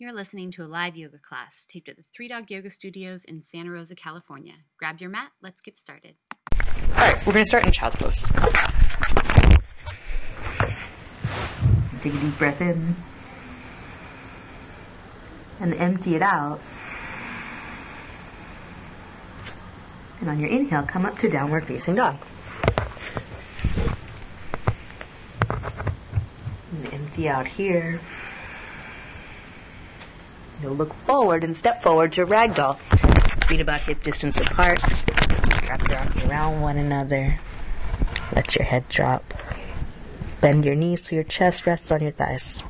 You're listening to a live yoga class taped at the Three Dog Yoga Studios in Santa Rosa, California. Grab your mat, let's get started. All right, we're going to start in child's pose. Take a deep breath in and empty it out. And on your inhale, come up to downward facing dog. And empty out here. You'll look forward and step forward to ragdoll. Feet about hip distance apart. Wrap your arms around one another. Let your head drop. Bend your knees so your chest rests on your thighs.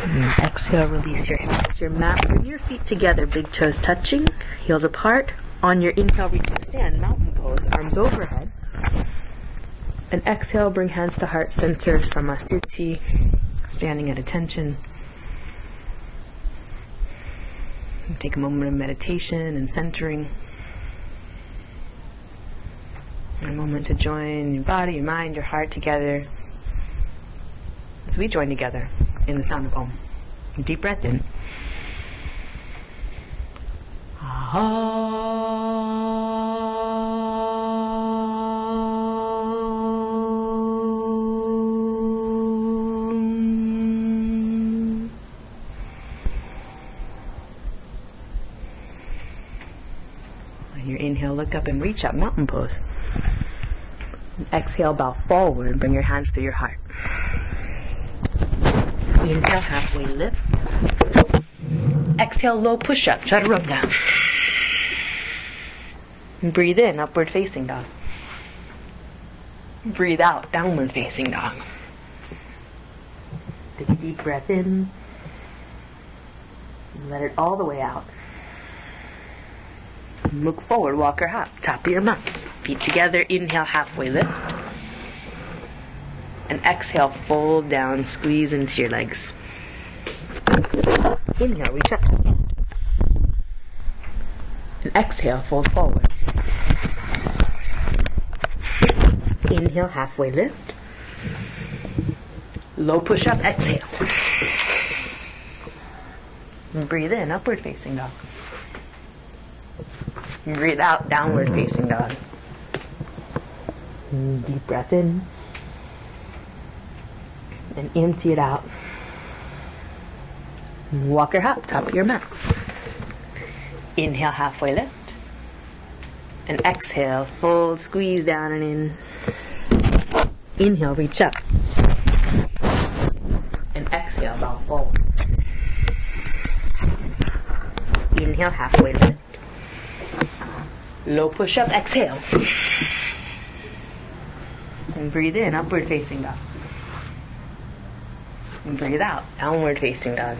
And exhale, release your to your mat. Bring your feet together, big toes touching, heels apart. On your inhale, reach to stand, mountain pose, arms overhead. And exhale, bring hands to heart center, samasthiti, standing at attention. Take a moment of meditation and centering. A moment to join your body, your mind, your heart together as we join together in the sound of Om. Deep breath in. And reach up, mountain pose. Exhale, bow forward. Bring your hands to your heart. Inhale, halfway lift. Exhale, low push up, chaturanga. Breathe in, upward facing dog. Breathe out, downward facing dog. Take a deep breath in. Let it all the way out. Look forward, walk or hop, top of your mat. Feet together, inhale, halfway lift. And exhale, fold down, squeeze into your legs. Inhale, reach up to stand. And exhale, fold forward. Inhale, halfway lift. Low push up, exhale. And breathe in, upward facing dog. Breathe out, downward facing dog. Deep breath in. And empty it out. Walk your hop, top of your mat. Inhale, halfway lift. And exhale, fold, squeeze down and in. Inhale, reach up. And exhale, bow forward. Inhale, halfway lift. Low push up, exhale. And breathe in, upward facing dog. And breathe out, downward facing dog.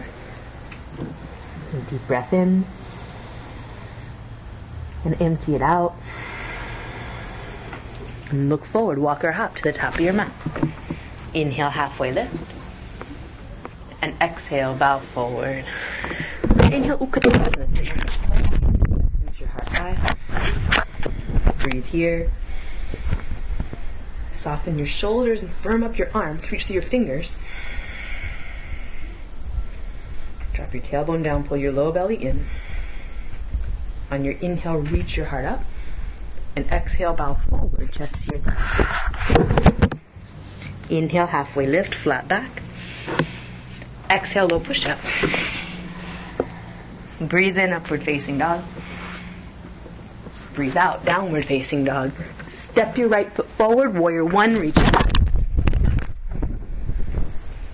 And deep breath in. And empty it out. And look forward, walk or hop to the top of your mat. Inhale, halfway lift. And exhale, bow forward. Inhale. Reach your heart high. Breathe here. Soften your shoulders and firm up your arms. Reach through your fingers. Drop your tailbone down, pull your low belly in. On your inhale, reach your heart up. And exhale, bow forward, chest to your thighs. Inhale, halfway lift, flat back. Exhale, low push up. Breathe in, upward facing dog. Breathe out, downward facing dog. Step your right foot forward, warrior one, reach up.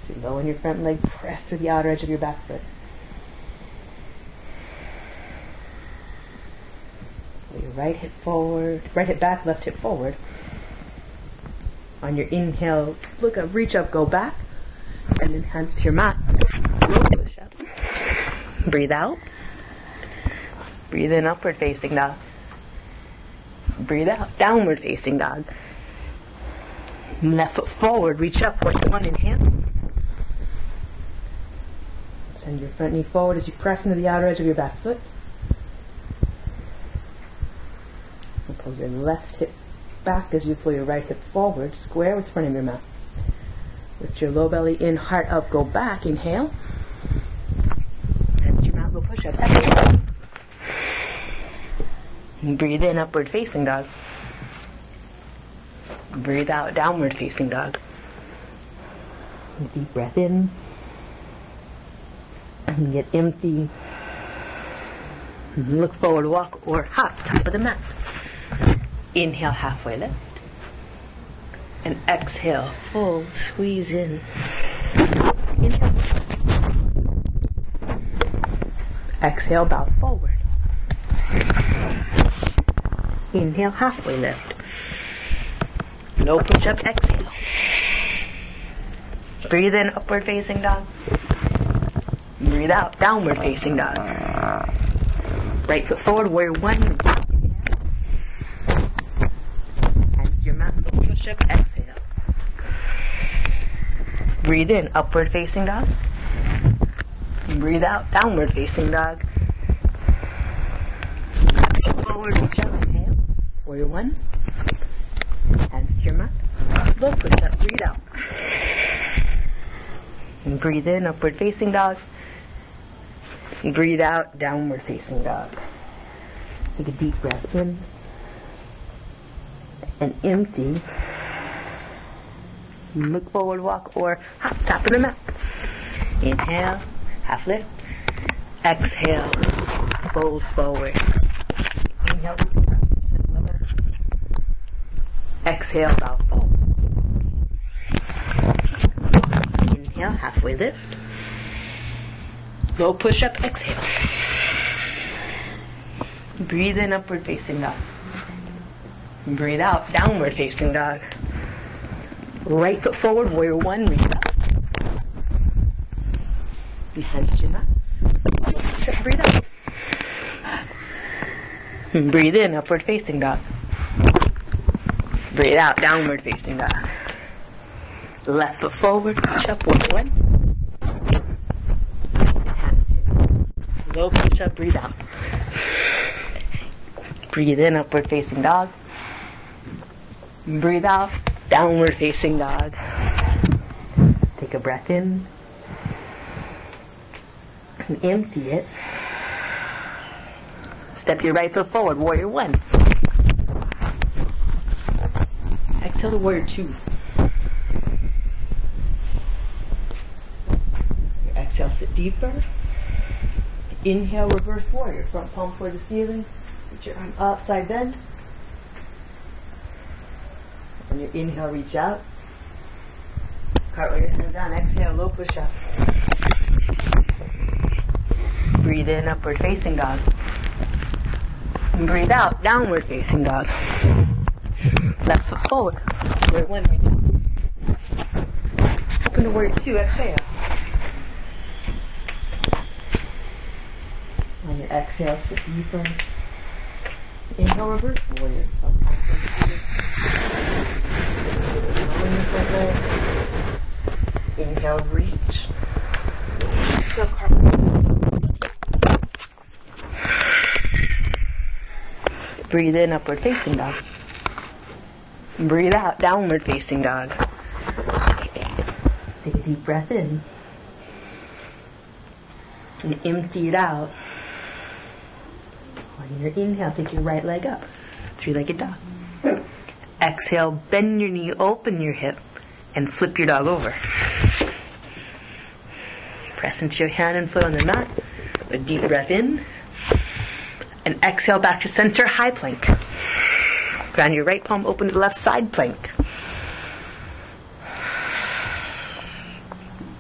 Sit low on your front leg, press to the outer edge of your back foot. Your right hip forward, right hip back, left hip forward. On your inhale, look up, reach up, go back, and then hands to your mat. Breathe out. Breathe in, upward facing dog. Breathe out, downward facing dog. Left foot forward, reach up, point one, inhale. Send your front knee forward as you press into the outer edge of your back foot. And pull your left hip back as you pull your right hip forward, square with front of your mat. Lift your low belly in, heart up, go back. Inhale. To your mat, low push up. Exhale. Breathe in, upward facing dog. Breathe out, downward facing dog. Deep breath in. And get empty. Look forward, walk or hop, top of the mat. Inhale, halfway lift. And exhale, fold, squeeze in. Inhale. Exhale, bow forward. Inhale, halfway lift. No push up, exhale. Breathe in, upward facing dog. Breathe out, downward facing dog. Right foot forward, warrior one. To your mat, no push up, exhale. Breathe in, upward facing dog. Breathe out, downward facing dog. Forward. Warrior one. Hands to your mat. Low push up, breathe out. And breathe in, upward facing dog. And breathe out, downward facing dog. Take a deep breath in. And empty. Look forward, walk, or hop, top of the mat. Inhale, half lift. Exhale, fold forward. Inhale, sit level. Exhale, bow forward. Inhale, halfway lift. Low push up, exhale. Breathe in, upward facing dog. Breathe out, downward facing dog. Right foot forward, warrior one, reach up. And hands to mat. Breathe out. Breathe in, upward facing dog. Breathe out, downward facing dog. Left foot forward, push up, one. Mat. Low push up, breathe out. Breathe in, upward facing dog. Breathe out, downward facing dog. Take a breath in. And empty it. Step your right foot forward, warrior one. Exhale to warrior two. Exhale, sit deeper. Inhale, reverse warrior. Front palm toward the ceiling. Put your arm upside bend. On your inhale, reach out. Cartwheel your hands down. Exhale, low push up. Breathe in, upward facing dog. And breathe out, downward facing dog. Left foot forward. Warrior one. Open to warrior two, exhale. On your exhale, sit deeper. Inhale, reverse warrior. The. Inhale, reach. Cartwheel. Breathe in, upward facing dog. Breathe out, downward facing dog. Take a deep breath in. And empty it out. On your inhale, take your right leg up. Three-legged dog. Exhale, bend your knee, open your hip, and flip your dog over. Press into your hand and foot on the mat. A deep breath in. And exhale back to center, high plank. Ground your right palm open to the left side plank.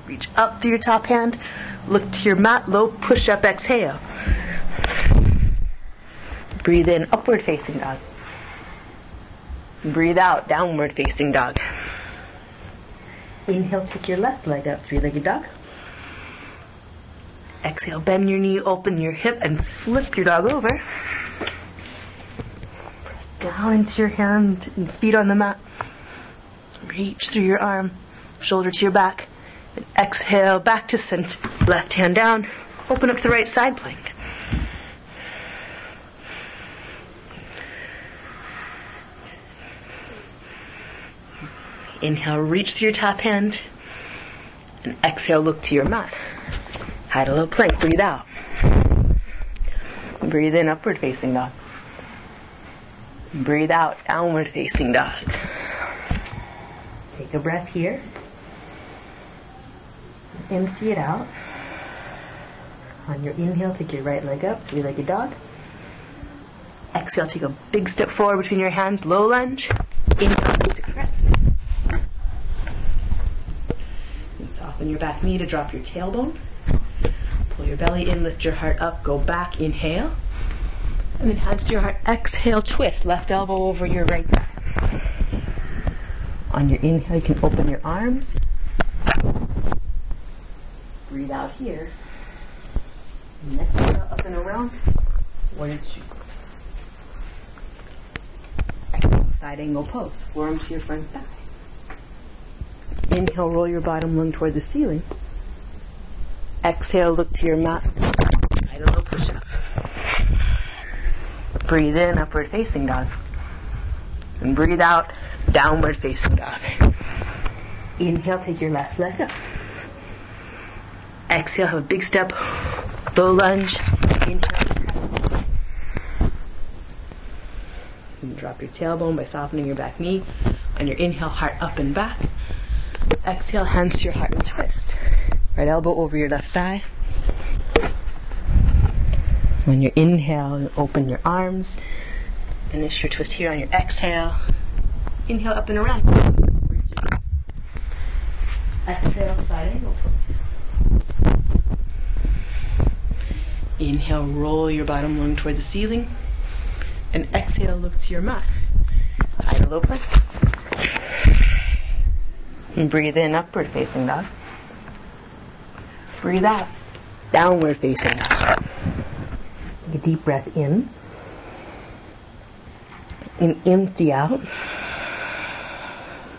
Reach up through your top hand. Look to your mat, low push up, exhale. Breathe in, upward facing dog. Breathe out, downward facing dog. Inhale, take your left leg up, three legged dog. Exhale, bend your knee, open your hip, and flip your dog over. Down into your hand and feet on the mat. Reach through your arm, shoulder to your back. And exhale, back to center. Left hand down, open up the right side plank. Inhale, reach through your top hand. And exhale, look to your mat. Hide a little plank, breathe out. Breathe in, upward facing dog. Breathe out, downward facing dog. Take a breath here. Empty it out. On your inhale, take your right leg up, three-legged dog. Exhale, take a big step forward between your hands, low lunge. Inhale, to crescent. And soften your back knee to drop your tailbone. Pull your belly in, lift your heart up, go back, inhale. And then hands to your heart, exhale, twist, left elbow over your right thigh. On your inhale, you can open your arms. Breathe out here. Next exhale, up and around. Warrior two. Exhale, side angle pose. Forearm to your front thigh. Inhale, roll your bottom lung toward the ceiling. Exhale, look to your mat. Side angle push up. Breathe in, upward facing dog. And breathe out, downward facing dog. Inhale, take your left leg up. Exhale, have a big step, low lunge. Inhale. And drop your tailbone by softening your back knee. On your inhale, heart up and back. Exhale, hands to your heart and twist. Right elbow over your left thigh. On your inhale, open your arms. Finish your twist here on your exhale. Inhale up and around. Exhale, side angle pose. Inhale, roll your bottom lung toward the ceiling. And exhale, look to your mat. Low plank. And breathe in, upward facing dog. Breathe out, downward facing dog. Take a deep breath in. And empty out.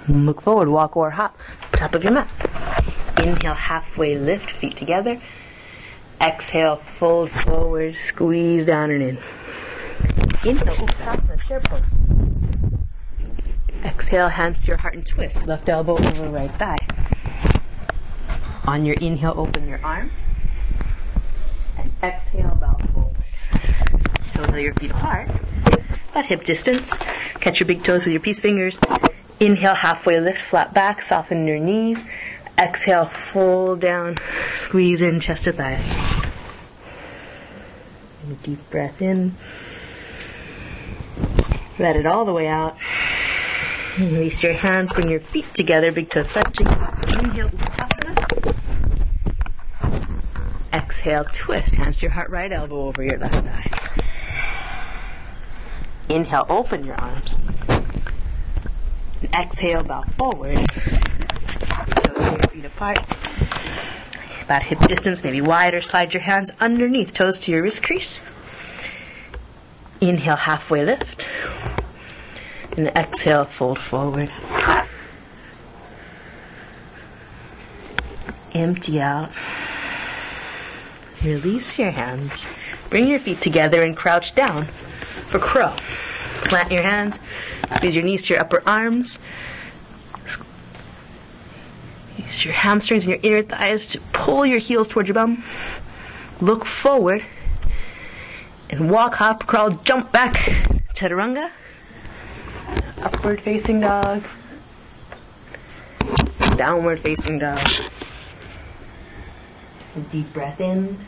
Look forward, walk or hop, top of your mat. Inhale, halfway lift, feet together. Exhale, fold forward, squeeze down and in. Inhale, Utkatasana, chair pose. Exhale, hands to your heart and twist. Left elbow over right thigh. On your inhale, open your arms. And exhale, bow. Toes your feet apart. About hip distance. Catch your big toes with your peace fingers. Inhale, halfway lift, flat back, soften your knees. Exhale, fold down, squeeze in chest to thigh. And a deep breath in. Let it all the way out. Release your hands, bring your feet together, big toes touching. Inhale. Exhale, twist. Hands to your heart, right elbow over your left thigh. Inhale, open your arms. Exhale, bow forward. Feet apart. About hip distance, maybe wider. Slide your hands underneath, toes to your wrist crease. Inhale, halfway lift. And exhale, fold forward. Empty out. Release your hands. Bring your feet together and crouch down for crow. Plant your hands. Squeeze your knees to your upper arms. Use your hamstrings and your inner thighs to pull your heels towards your bum. Look forward. And walk, hop, crawl, jump back. Chaturanga. Upward facing dog. Downward facing dog. A deep breath in.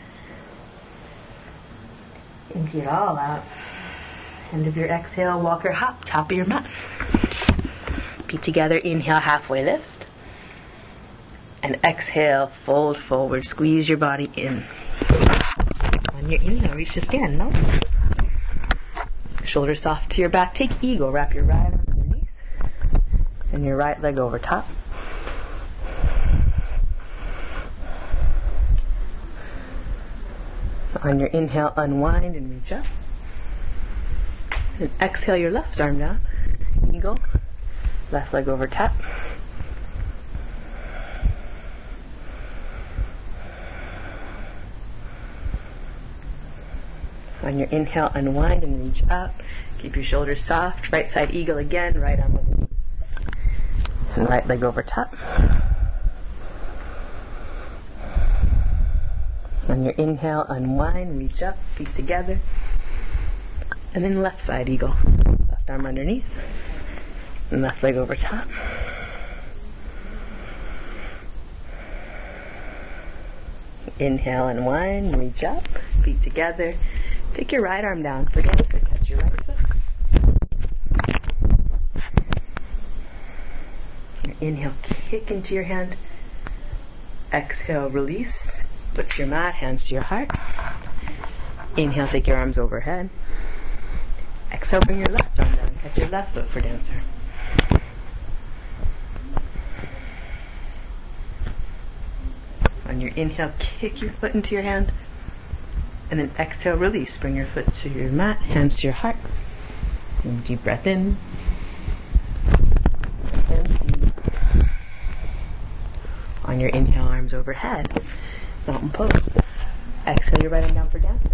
Empty it all out. End of your exhale, walk or hop, top of your mat. Feet together, inhale, halfway lift. And exhale, fold forward, squeeze your body in. On your inhale, reach to stand, no? Shoulders soft to your back, take eagle, wrap your right arm underneath. And your right leg over top. On your inhale, unwind and reach up. And exhale your left arm down. Eagle. Left leg over top. On your inhale, unwind and reach up. Keep your shoulders soft. Right side eagle again. Right arm underneath. And right leg over top. On your inhale, unwind, reach up, feet together. And then left side eagle. Left arm underneath. And left leg over top. Inhale, and one, reach up, feet together. Take your right arm down for dancer. Catch your right foot. Inhale, kick into your hand. Exhale, release. To your mat, hands to your heart. Inhale, take your arms overhead. Exhale, bring your left arm down. Catch your left foot for dancer. On your inhale, kick your foot into your hand. And then exhale, release. Bring your foot to your mat, hands to your heart. And deep breath in. On your inhale, arms overhead. Mountain pose. Exhale, your right arm down for dancer.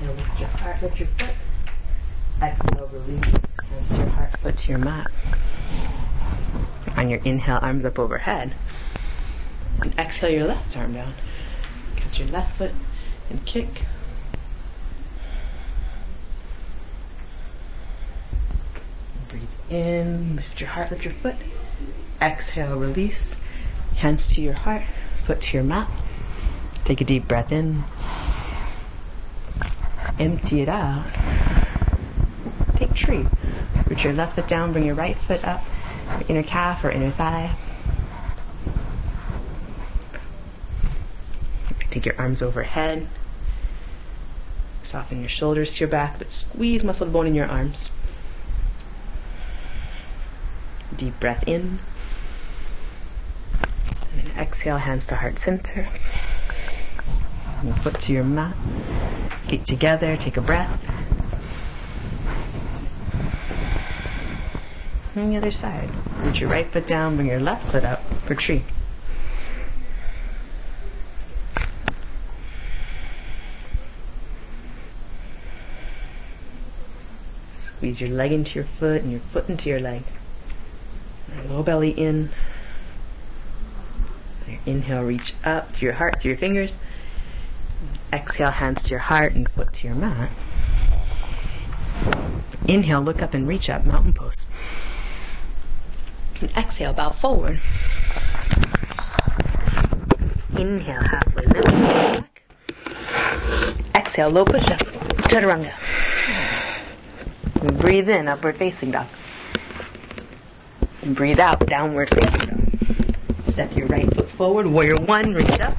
Inhale, lift your heart, lift your foot. Exhale, release. To your heart, foot to your mat. On your inhale, arms up overhead. And exhale your left arm down. Catch your left foot and kick. Breathe in, lift your heart, lift your foot. Exhale, release. Hands to your heart, foot to your mat. Take a deep breath in. Empty it out. Take tree. Put your left foot down, bring your right foot up, inner calf or inner thigh. Take your arms overhead. Soften your shoulders to your back, but squeeze muscle bone in your arms. Deep breath in. And exhale, hands to heart center. And foot to your mat. Feet together, take a breath. On the other side. Put your right foot down, bring your left foot up for tree. Squeeze your leg into your foot and your foot into your leg. Low belly in. Inhale, reach up to your heart, to your fingers. Exhale, hands to your heart and foot to your mat. Inhale, look up and reach up, mountain pose. And exhale, bow forward. Inhale, halfway lift. Exhale, low push up, chaturanga. And breathe in, upward facing dog. And breathe out, downward facing dog. Step your right foot forward, warrior one, reach up.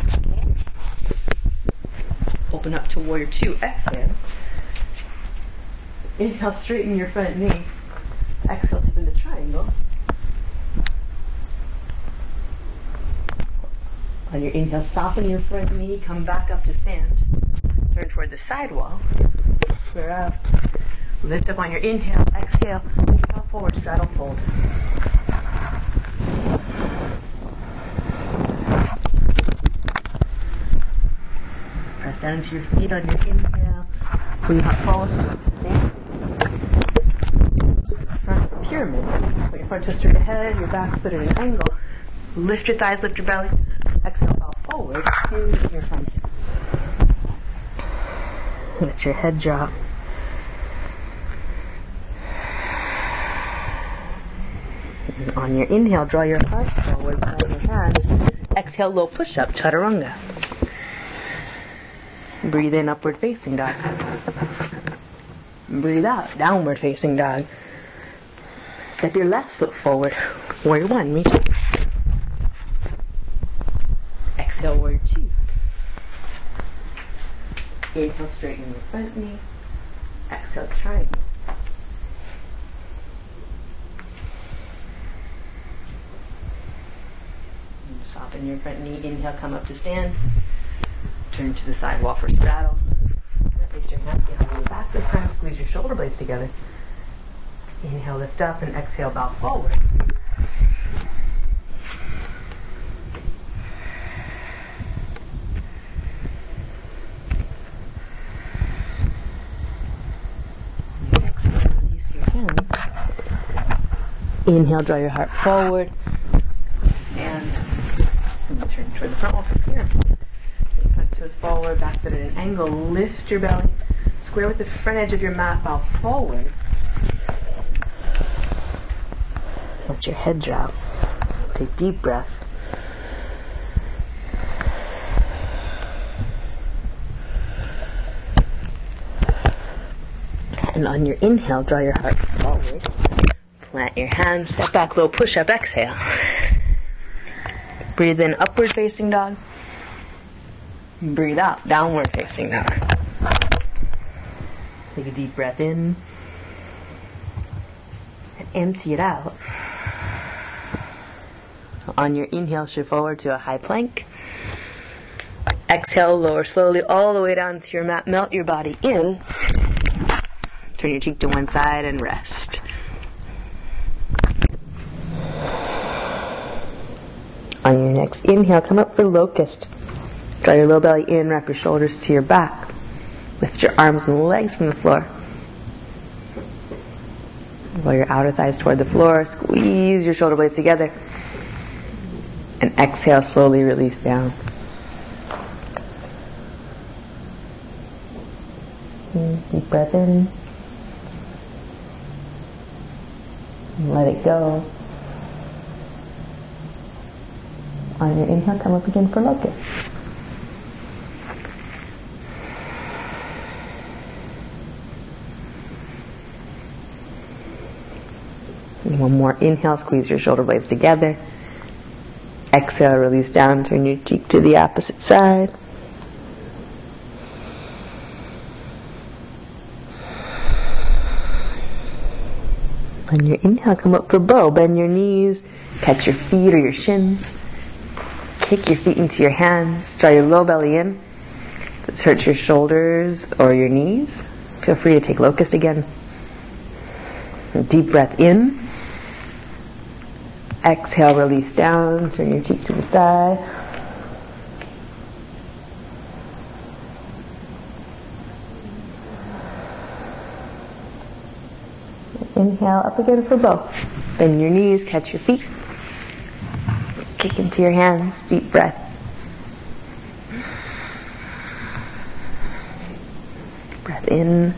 Open up to warrior two, exhale. Inhale, straighten your front knee. Exhale, spin the triangle. On your inhale, soften your front knee, come back up to stand. Turn toward the sidewall. Square up. Lift up on your inhale, exhale, inhale forward, straddle fold. Down into your feet on your inhale. Breathe out forward, stand. Front pyramid. Put your front toe straight ahead, your back foot at an angle. Lift your thighs, lift your belly. Exhale, bow forward, hinge your front hip. Let your head drop. And on your inhale, draw your heart forward, your hands. Exhale, low push up, chaturanga. Breathe in, upward facing dog. Breathe out, downward facing dog. Step your left foot forward. Warrior one, reach up. Exhale, warrior two. Inhale, straighten your front knee. Exhale, triangle. Soften your front knee. Inhale, come up to stand. Turn to the side wall for straddle. Place your hands behind your back this time. Squeeze your shoulder blades together. Inhale, lift up, and exhale, bow forward. Exhale, release your hands. Inhale, draw your heart forward. And turn toward the front wall from here. Forward, back foot at an angle. Lift your belly. Square with the front edge of your mat, bow forward. Let your head drop. Take deep breath. And on your inhale, draw your heart forward. Plant your hands, step back, low push up, exhale. Breathe in, upward facing dog. Breathe out, downward facing dog. Take a deep breath in and empty it out. On your inhale, shift forward to a high plank. Exhale, lower slowly all the way down to your mat. Melt your body in. Turn your cheek to one side and rest. On your next inhale, come up for locust. Draw your low belly in, wrap your shoulders to your back. Lift your arms and legs from the floor. Roll your outer thighs toward the floor. Squeeze your shoulder blades together. And exhale, slowly release down. Deep breath in. Let it go. On your inhale, come up again for locust. One more inhale, squeeze your shoulder blades together. Exhale, release down, turn your cheek to the opposite side. On your inhale, come up for bow. Bend your knees, catch your feet or your shins. Kick your feet into your hands. Draw your low belly in. Search your shoulders or your knees. Feel free to take locust again. Deep breath in. Exhale, release down. Turn your cheek to the side. Inhale up again for both. Bend your knees, catch your feet. Kick into your hands, deep breath. Breath in.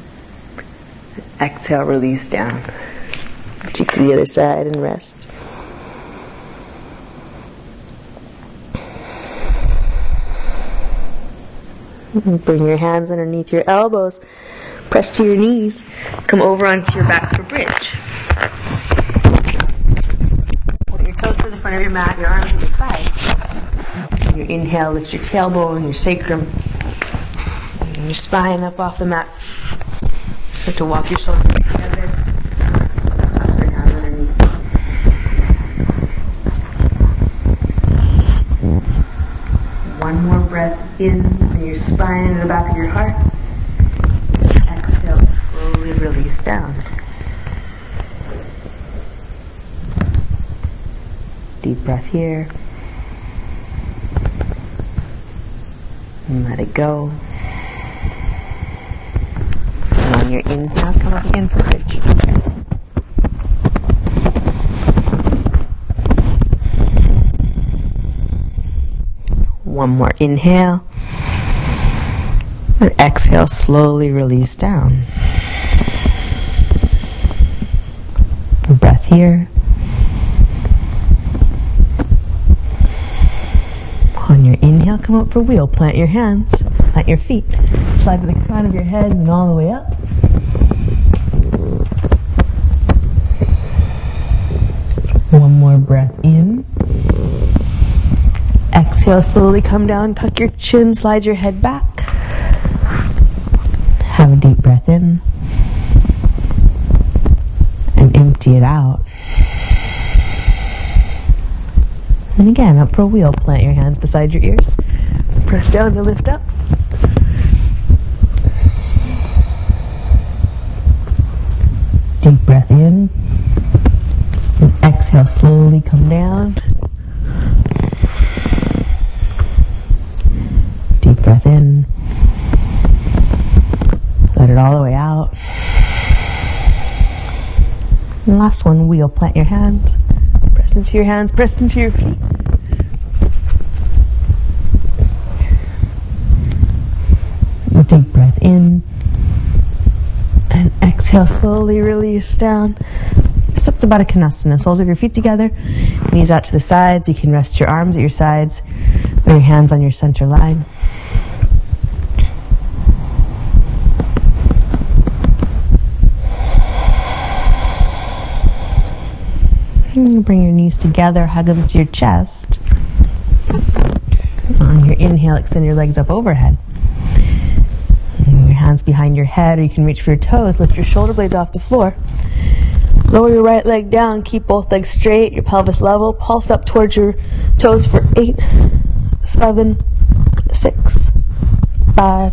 Exhale, release down. Cheek to the other side and rest. Bring your hands underneath your elbows. Press to your knees. Come over onto your back for bridge. Put your toes to the front of your mat, your arms to your sides. On your inhale, lift your tailbone, your sacrum, and your spine up off the mat. Start to walk your shoulders together. Your hands underneath. One more breath in on your spine and the back of your heart. Exhale, slowly release down. Deep breath here. And let it go. And on your inhale, come up again for bridge. One more inhale. And exhale, slowly release down. Breath here. On your inhale, come up for wheel. Plant your hands, plant your feet. Slide to the crown of your head and all the way up. One more breath in. Exhale, slowly come down, tuck your chin, slide your head back. Have a deep breath in. And empty it out. And again, up for a wheel. Plant your hands beside your ears. Press down to lift up. Deep breath in. And exhale, slowly come down. Deep breath in. One, wheel. Plant your hands. Press into your hands. Press into your feet. Deep breath in. And exhale, slowly release down. Supta Baddha Konasana. Soles of your feet together. Knees out to the sides. You can rest your arms at your sides or your hands on your center line. Bring your knees together, hug them to your chest. On your inhale, extend your legs up overhead. Your hands behind your head, or you can reach for your toes. Lift your shoulder blades off the floor. Lower your right leg down. Keep both legs straight, your pelvis level. Pulse up towards your toes for eight, seven, six, five,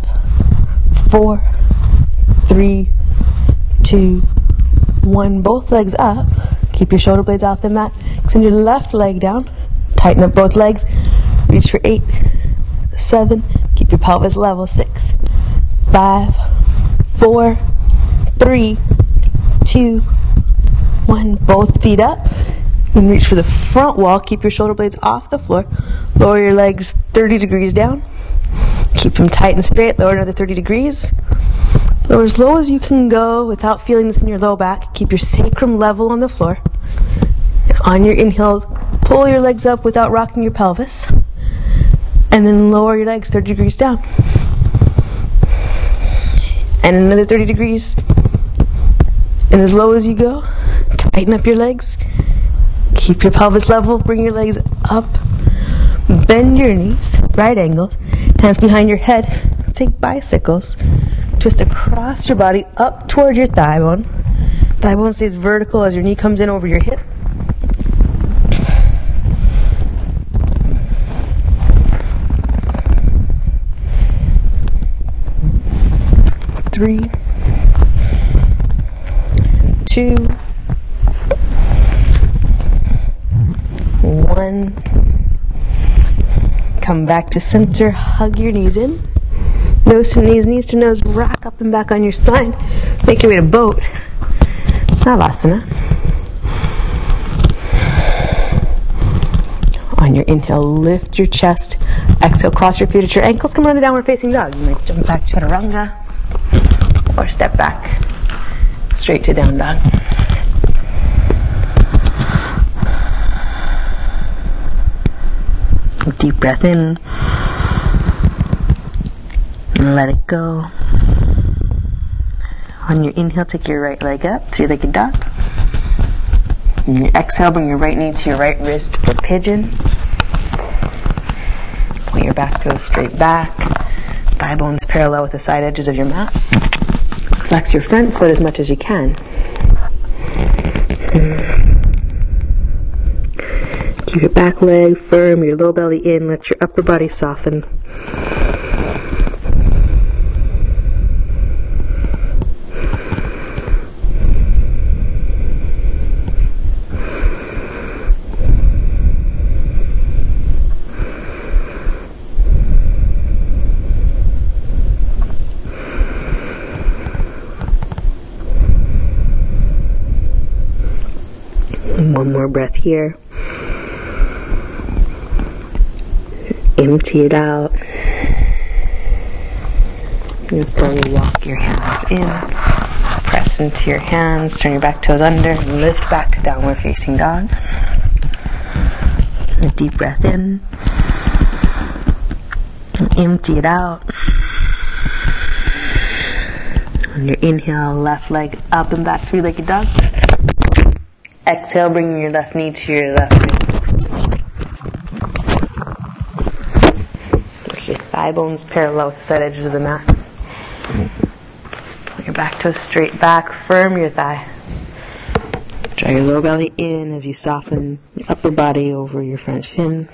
four, three, two, one. Both legs up. Keep your shoulder blades off the mat. Extend your left leg down. Tighten up both legs. Reach for eight, seven. Keep your pelvis level. Six, five, four, three, two, one. Both feet up. And reach for the front wall. Keep your shoulder blades off the floor. Lower your legs 30 degrees down. Keep them tight and straight. Lower another 30 degrees. Lower as low as you can go without feeling this in your low back. Keep your sacrum level on the floor. On your inhale, pull your legs up without rocking your pelvis. And then lower your legs 30 degrees down. And another 30 degrees. And as low as you go, tighten up your legs. Keep your pelvis level. Bring your legs up. Bend your knees, right angles. Hands behind your head. Take bicycles. Twist across your body up toward your thigh bone. Thigh bone stays vertical as your knee comes in over your hip. Three, two, one. Come back to center, hug your knees in. Nose to knees, knees to nose, rock up and back on your spine. Make your way to boat. Navasana. On your inhale, lift your chest. Exhale, cross your feet at your ankles. Come on to downward facing dog. You might jump back chaturanga or step back straight to down dog. Deep breath in. And let it go. On your inhale, take your right leg up, three legged dog. And your exhale, bring your right knee to your right wrist for pigeon. Point your back toes straight back. Thigh bones parallel with the side edges of your mat. Flex your front foot as much as you can. Keep your back leg firm, your low belly in, let your upper body soften. One more breath here. Empty it out. You slowly walk your hands in. Press into your hands. Turn your back toes under and lift back to downward facing dog. A deep breath in. And empty it out. On your inhale, left leg up and back, three legged dog. Exhale, bringing your left knee to your left knee. Your thigh bones parallel with the side edges of the mat. Your back toes straight back, firm your thigh. Draw your low belly in as you soften your upper body over your front shin.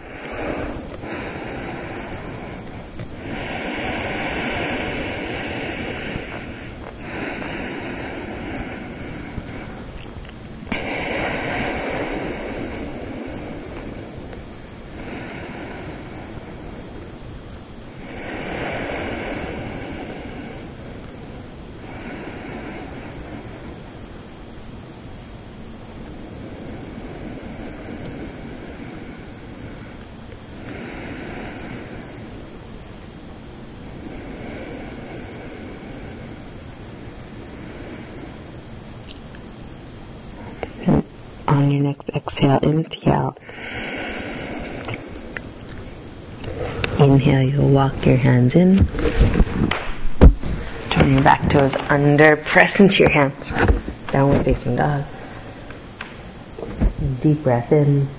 On your next exhale, empty out. Inhale, you'll walk your hands in. Turn your back toes under, press into your hands. Downward facing dog. Deep breath in.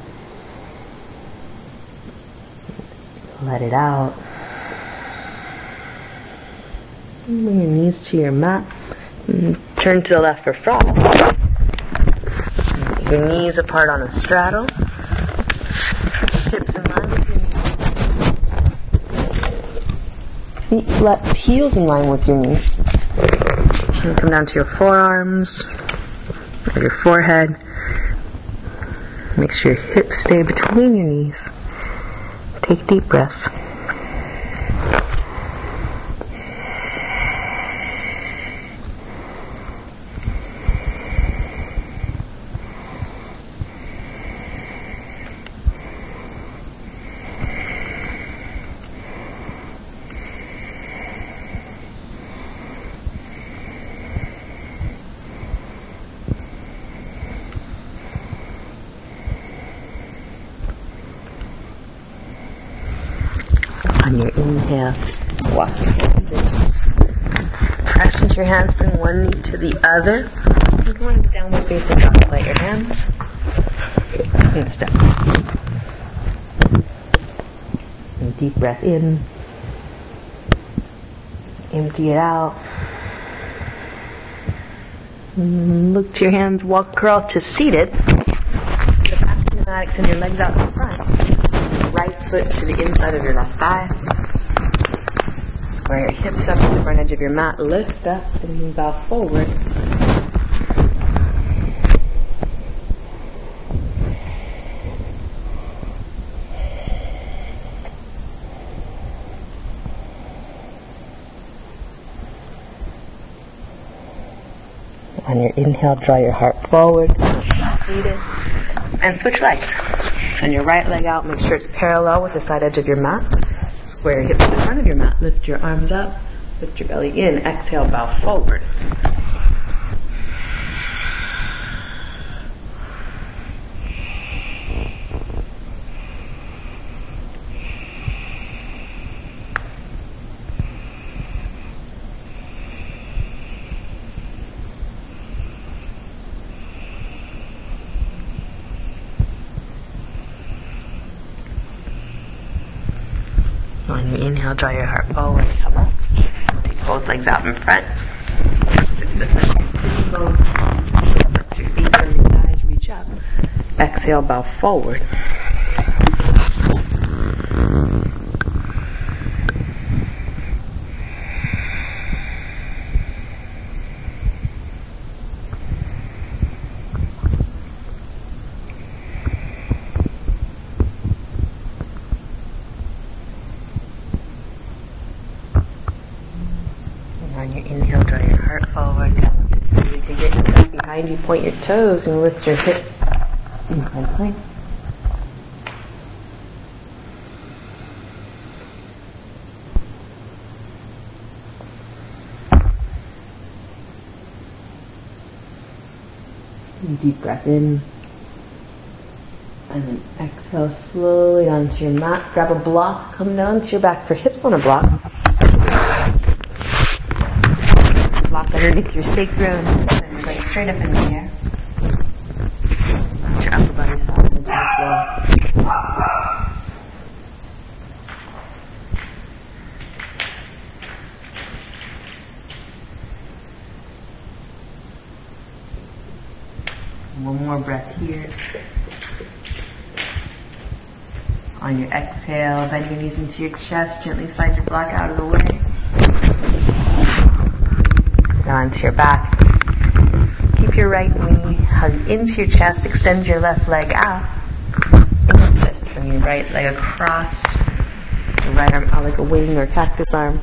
Let it out. Bring your knees to your mat. Mm, turn to the left for frog. Your knees apart on a straddle. Hips in line with your knees. Feet flex, heels in line with your knees. And come down to your forearms or your forehead. Make sure your hips stay between your knees. Take a deep breath. Inhale, walk your hands. Press into your hands, bring one knee to the other. And go into downward facing dog. Let your hands and step. And deep breath in. Empty it out. Look to your hands, walk curl to seated. The your legs out in front right foot to the inside of your left thigh. Square your hips up to the front edge of your mat. Lift up and move out forward. On your inhale, draw your heart forward, seated, and switch legs. Send your right leg out, make sure it's parallel with the side edge of your mat. Square hips the front of your mat, lift your arms up, lift your belly in, exhale, bow forward. On your inhale, draw your heart forward, come up. Take both legs out in front. Sit to the front. Lift your feet from your thighs, reach up. Bow forward. And on your inhale, draw your heart forward. Take your hips behind you, point your toes, and lift your hips. Plank. Deep breath in. And then exhale slowly onto your mat. Grab a block, come down to your back for hips on a block. Block underneath your sacrum, and going straight up in the air. Let your upper body soften into the floor. One more breath here. On your exhale, bend your knees into your chest, gently slide your block out of the way. Now onto your back. Keep your right knee hugged into your chest, extend your left leg out. And. Bring your right leg across. Your right arm out like a wing or cactus arm.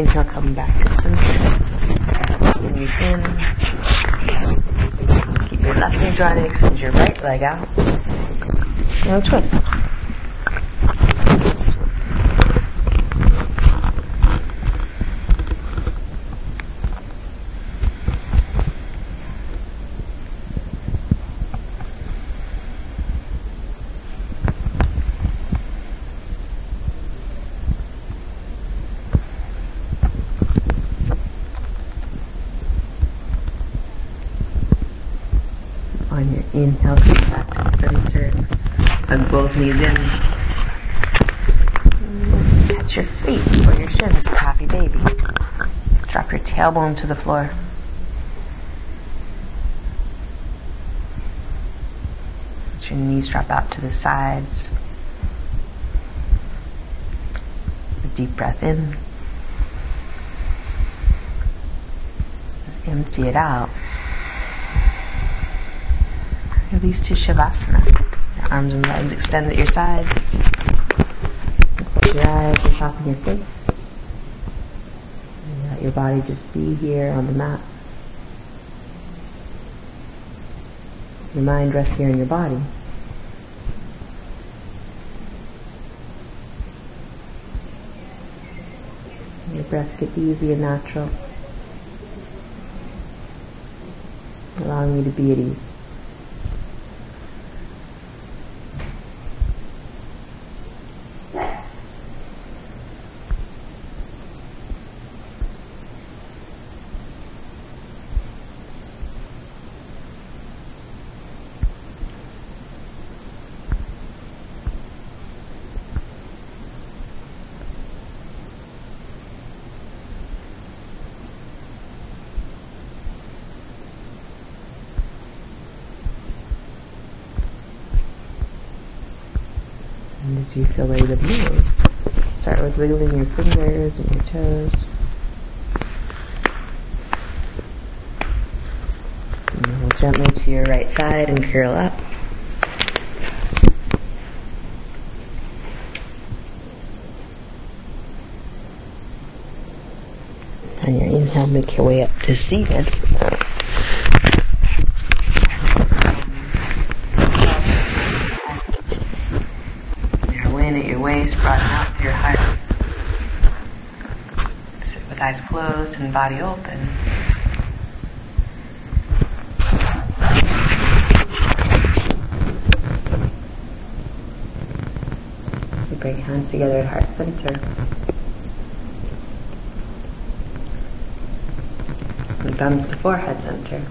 Your inhale, come back to center. Knees in. Keep your left knee drawn in, extend your right leg out. And twist. Inhale, come back to center. Hug both knees in. Touch your feet or your shins, happy baby. Drop your tailbone to the floor. Let your knees drop out to the sides. A deep breath in. Empty it out. Release to Shavasana. Your arms and legs extend at your sides. Close your eyes and soften your face. Your body just be here on the mat. Your mind rests here in your body. Your breath get easy and natural, allowing you to be at ease. And as you feel ready to move, start with wiggling your fingers and your toes. And roll gently to your right side and curl up. On your inhale, make your way up to seated. Your wind at your waist, broaden out through your heart. Sit with eyes closed and body open. Hands together at heart center. And thumbs to forehead center.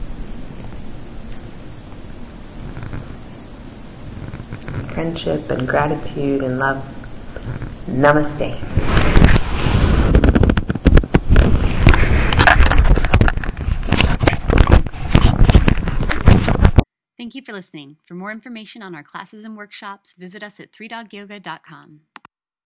friendship and gratitude and love. Namaste. Thank you for listening. For more information on our classes and workshops, visit us at 3dogyoga.com.